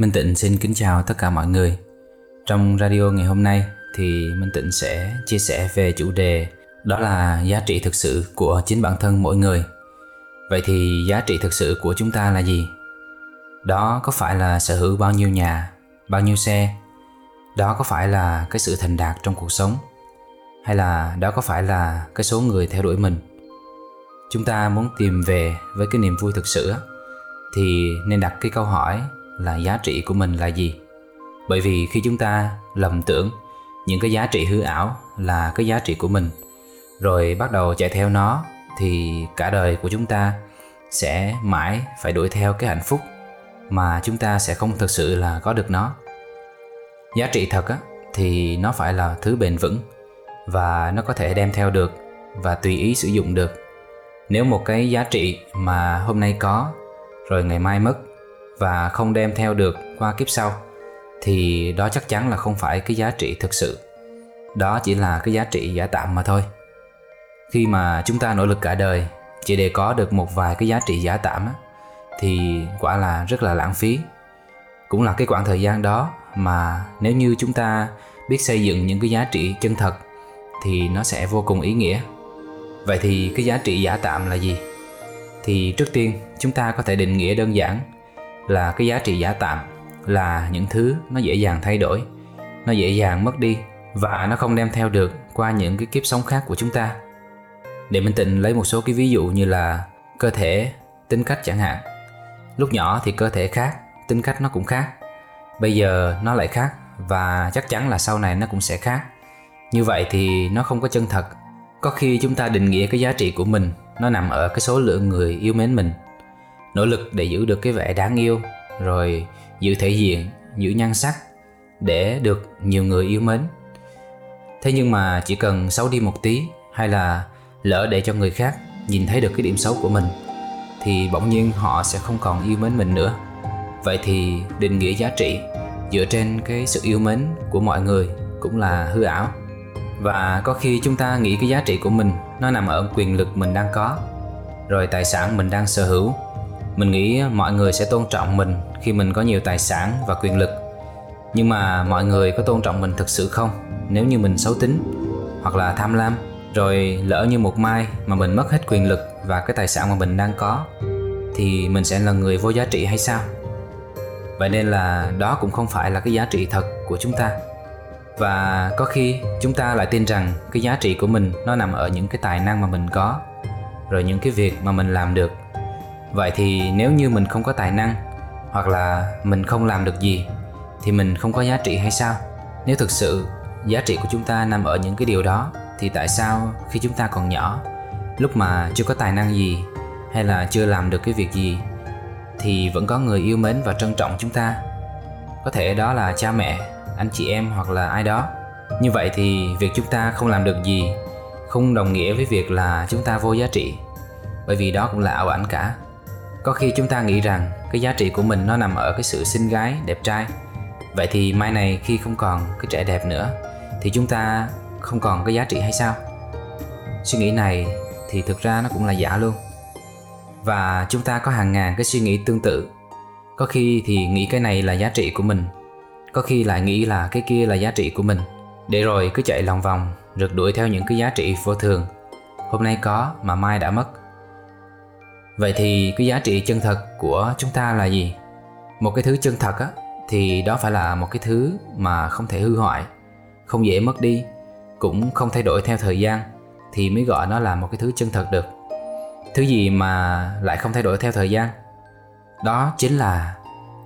Minh Tịnh xin kính chào tất cả mọi người. Trong radio ngày hôm nay thì Minh Tịnh sẽ chia sẻ về chủ đề đó là giá trị thực sự của chính bản thân mỗi người. Vậy thì giá trị thực sự của chúng ta là gì? Đó có phải là sở hữu bao nhiêu nhà, bao nhiêu xe? Đó có phải là cái sự thành đạt trong cuộc sống? Hay là đó có phải là cái số người theo đuổi mình? Chúng ta muốn tìm về với cái niềm vui thực sự thì nên đặt cái câu hỏi là giá trị của mình là gì? Bởi vì khi chúng ta lầm tưởng những cái giá trị hư ảo là cái giá trị của mình, rồi bắt đầu chạy theo nó, thì cả đời của chúng ta sẽ mãi phải đuổi theo cái hạnh phúc mà chúng ta sẽ không thực sự là có được nó. Giá trị thật á, thì nó phải là thứ bền vững và nó có thể đem theo được và tùy ý sử dụng được. Nếu một cái giá trị mà hôm nay có, rồi ngày mai mất và không đem theo được qua kiếp sau thì đó chắc chắn là không phải cái giá trị thực sự. Đó chỉ là cái giá trị giả tạm mà thôi. Khi mà chúng ta nỗ lực cả đời chỉ để có được một vài cái giá trị giả tạm á, thì quả là rất là lãng phí. Cũng là cái khoảng thời gian đó mà nếu như chúng ta biết xây dựng những cái giá trị chân thật thì nó sẽ vô cùng ý nghĩa. Vậy thì cái giá trị giả tạm là gì? Thì trước tiên chúng ta có thể định nghĩa đơn giản là cái giá trị giả tạm, là những thứ nó dễ dàng thay đổi, nó dễ dàng mất đi và nó không đem theo được qua những cái kiếp sống khác của chúng ta. Để minh tịnh lấy một số cái ví dụ như là cơ thể, tính cách chẳng hạn. Lúc nhỏ thì cơ thể khác, tính cách nó cũng khác. Bây giờ nó lại khác và chắc chắn là sau này nó cũng sẽ khác. Như vậy thì nó không có chân thật. Có khi chúng ta định nghĩa cái giá trị của mình, nó nằm ở cái số lượng người yêu mến mình nỗ lực để giữ được cái vẻ đáng yêu, rồi giữ thể diện, giữ nhan sắc để được nhiều người yêu mến. Thế nhưng mà chỉ cần xấu đi một tí hay là lỡ để cho người khác nhìn thấy được cái điểm xấu của mình, thì bỗng nhiên họ sẽ không còn yêu mến mình nữa. Vậy thì định nghĩa giá trị dựa trên cái sự yêu mến của mọi người cũng là hư ảo. Và có khi chúng ta nghĩ cái giá trị của mình nó nằm ở quyền lực mình đang có, rồi tài sản mình đang sở hữu mình nghĩ mọi người sẽ tôn trọng mình khi mình có nhiều tài sản và quyền lực. Nhưng mà mọi người có tôn trọng mình thực sự không? Nếu như mình xấu tính hoặc là tham lam, rồi lỡ như một mai mà mình mất hết quyền lực và cái tài sản mà mình đang có, thì mình sẽ là người vô giá trị hay sao? Vậy nên là đó cũng không phải là cái giá trị thật của chúng ta. Và có khi chúng ta lại tin rằng cái giá trị của mình nó nằm ở những cái tài năng mà mình có, rồi những cái việc mà mình làm được vậy thì nếu như mình không có tài năng, hoặc là mình không làm được gì, thì mình không có giá trị hay sao? Nếu thực sự giá trị của chúng ta nằm ở những cái điều đó, thì tại sao khi chúng ta còn nhỏ, lúc mà chưa có tài năng gì, hay là chưa làm được cái việc gì, thì vẫn có người yêu mến và trân trọng chúng ta? Có thể đó là cha mẹ, anh chị em hoặc là ai đó. Như vậy thì việc chúng ta không làm được gì, không đồng nghĩa với việc là chúng ta vô giá trị. Bởi vì đó cũng là ảo ảnh cả có khi chúng ta nghĩ rằng cái giá trị của mình nó nằm ở cái sự xinh gái, đẹp trai. Vậy thì mai này khi không còn cái trẻ đẹp nữa, thì chúng ta không còn cái giá trị hay sao? Suy nghĩ này thì thực ra nó cũng là giả luôn. Và chúng ta có hàng ngàn cái suy nghĩ tương tự. Có khi thì nghĩ cái này là giá trị của mình, có khi lại nghĩ là cái kia là giá trị của mình. Để rồi cứ chạy lòng vòng, rượt đuổi theo những cái giá trị vô thường. Hôm nay có mà mai đã mất vậy thì cái giá trị chân thật của chúng ta là gì? Một cái thứ chân thật á, thì đó phải là một cái thứ mà không thể hư hoại, không dễ mất đi, cũng không thay đổi theo thời gian thì mới gọi nó là một cái thứ chân thật được. Thứ gì mà lại không thay đổi theo thời gian? Đó chính là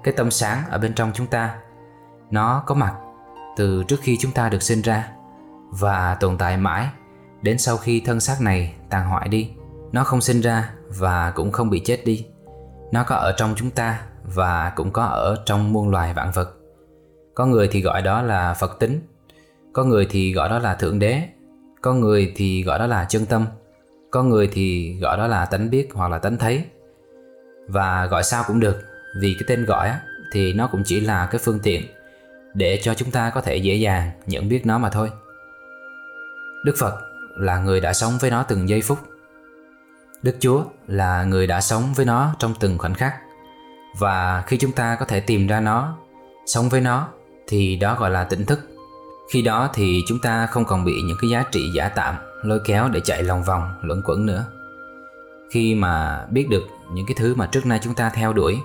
cái tâm sáng ở bên trong chúng ta. Nó có mặt từ trước khi chúng ta được sinh ra và tồn tại mãi đến sau khi thân xác này tàn hoại đi. Nó không sinh ra và cũng không bị chết đi. Nó có ở trong chúng ta và cũng có ở trong muôn loài vạn vật. Có người thì gọi đó là phật tính, có người thì gọi đó là thượng đế, có người thì gọi đó là chân tâm, có người thì gọi đó là tánh biết hoặc là tánh thấy. Và gọi sao cũng được, vì cái tên gọi thì nó cũng chỉ là cái phương tiện để cho chúng ta có thể dễ dàng nhận biết nó mà thôi. Đức phật là người đã sống với nó từng giây phút đức chúa là người đã sống với nó trong từng khoảnh khắc. Và khi chúng ta có thể tìm ra nó, sống với nó, thì đó gọi là tỉnh thức. Khi đó thì chúng ta không còn bị những cái giá trị giả tạm, lôi kéo để chạy lòng vòng, luẩn quẩn nữa. Khi mà biết được những cái thứ mà trước nay chúng ta theo đuổi,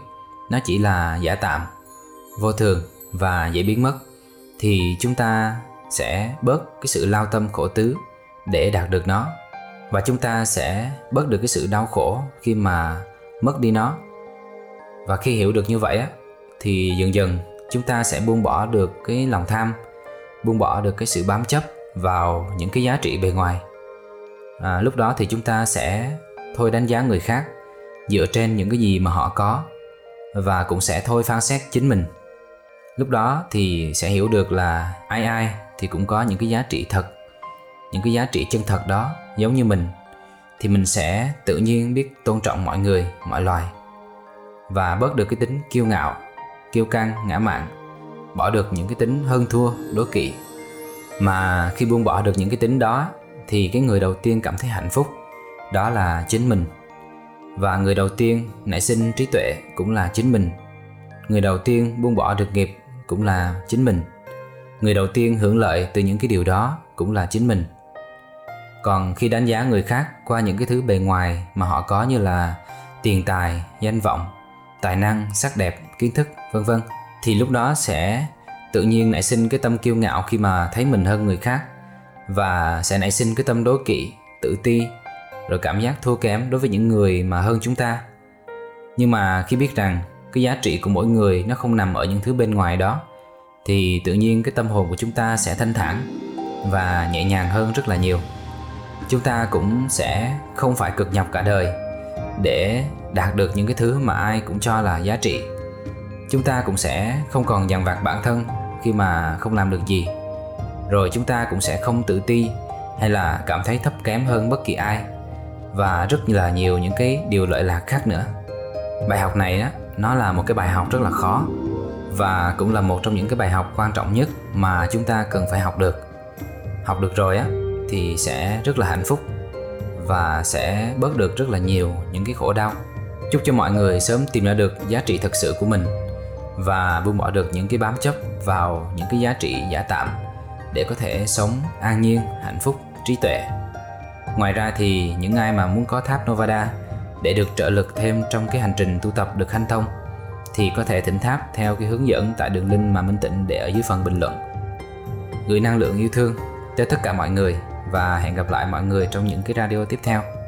nó chỉ là giả tạm, vô thường và dễ biến mất, thì chúng ta sẽ bớt cái sự lao tâm khổ tứ để đạt được nó và chúng ta sẽ bớt được cái sự đau khổ khi mà mất đi nó. Và khi hiểu được như vậy á thì dần dần chúng ta sẽ buông bỏ được cái lòng tham buông bỏ được cái sự bám chấp vào những cái giá trị bề ngoài. À, lúc đó thì chúng ta sẽ thôi đánh giá người khác dựa trên những cái gì mà họ có và cũng sẽ thôi phán xét chính mình. Lúc đó thì sẽ hiểu được là ai ai thì cũng có những cái giá trị thật những cái giá trị chân thật đó giống như mình, thì mình sẽ tự nhiên biết tôn trọng mọi người, mọi loài. Và bớt được cái tính kiêu ngạo, kiêu căng, ngã mạn. Bỏ được những cái tính hơn thua, đố kỵ. Mà khi buông bỏ được những cái tính đó, thì cái người đầu tiên cảm thấy hạnh phúc, đó là chính mình. Và người đầu tiên nảy sinh trí tuệ cũng là chính mình. Người đầu tiên buông bỏ được nghiệp cũng là chính mình. Người đầu tiên hưởng lợi từ những cái điều đó cũng là chính mình còn khi đánh giá người khác qua những cái thứ bề ngoài mà họ có như là tiền tài, danh vọng, tài năng, sắc đẹp, kiến thức, vân vân, thì lúc đó sẽ tự nhiên nảy sinh cái tâm kiêu ngạo khi mà thấy mình hơn người khác và sẽ nảy sinh cái tâm đố kỵ, tự ti, rồi cảm giác thua kém đối với những người mà hơn chúng ta. Nhưng mà khi biết rằng cái giá trị của mỗi người nó không nằm ở những thứ bên ngoài đó, thì tự nhiên cái tâm hồn của chúng ta sẽ thanh thản và nhẹ nhàng hơn rất là nhiều chúng ta cũng sẽ không phải cực nhọc cả đời để đạt được những cái thứ mà ai cũng cho là giá trị. Chúng ta cũng sẽ không còn dằn vặt bản thân khi mà không làm được gì. Rồi chúng ta cũng sẽ không tự ti hay là cảm thấy thấp kém hơn bất kỳ ai. Và rất là nhiều những cái điều lợi lạc khác nữa. Bài học này á, nó là một cái bài học rất là khó và cũng là một trong những cái bài học quan trọng nhất mà chúng ta cần phải học được. Học được rồi á thì sẽ rất là hạnh phúc và sẽ bớt được rất là nhiều những cái khổ đau. Chúc cho mọi người sớm tìm ra được giá trị thật sự của mình và buông bỏ được những cái bám chấp vào những cái giá trị giả tạm để có thể sống an nhiên, hạnh phúc, trí tuệ. Ngoài ra thì những ai mà muốn có tháp novada để được trợ lực thêm trong cái hành trình tu tập được hanh thông thì có thể thỉnh tháp theo cái hướng dẫn tại đường link mà Minh Tịnh để ở dưới phần bình luận. Gửi năng lượng yêu thương tới tất cả mọi người và hẹn gặp lại mọi người trong những cái radio tiếp theo.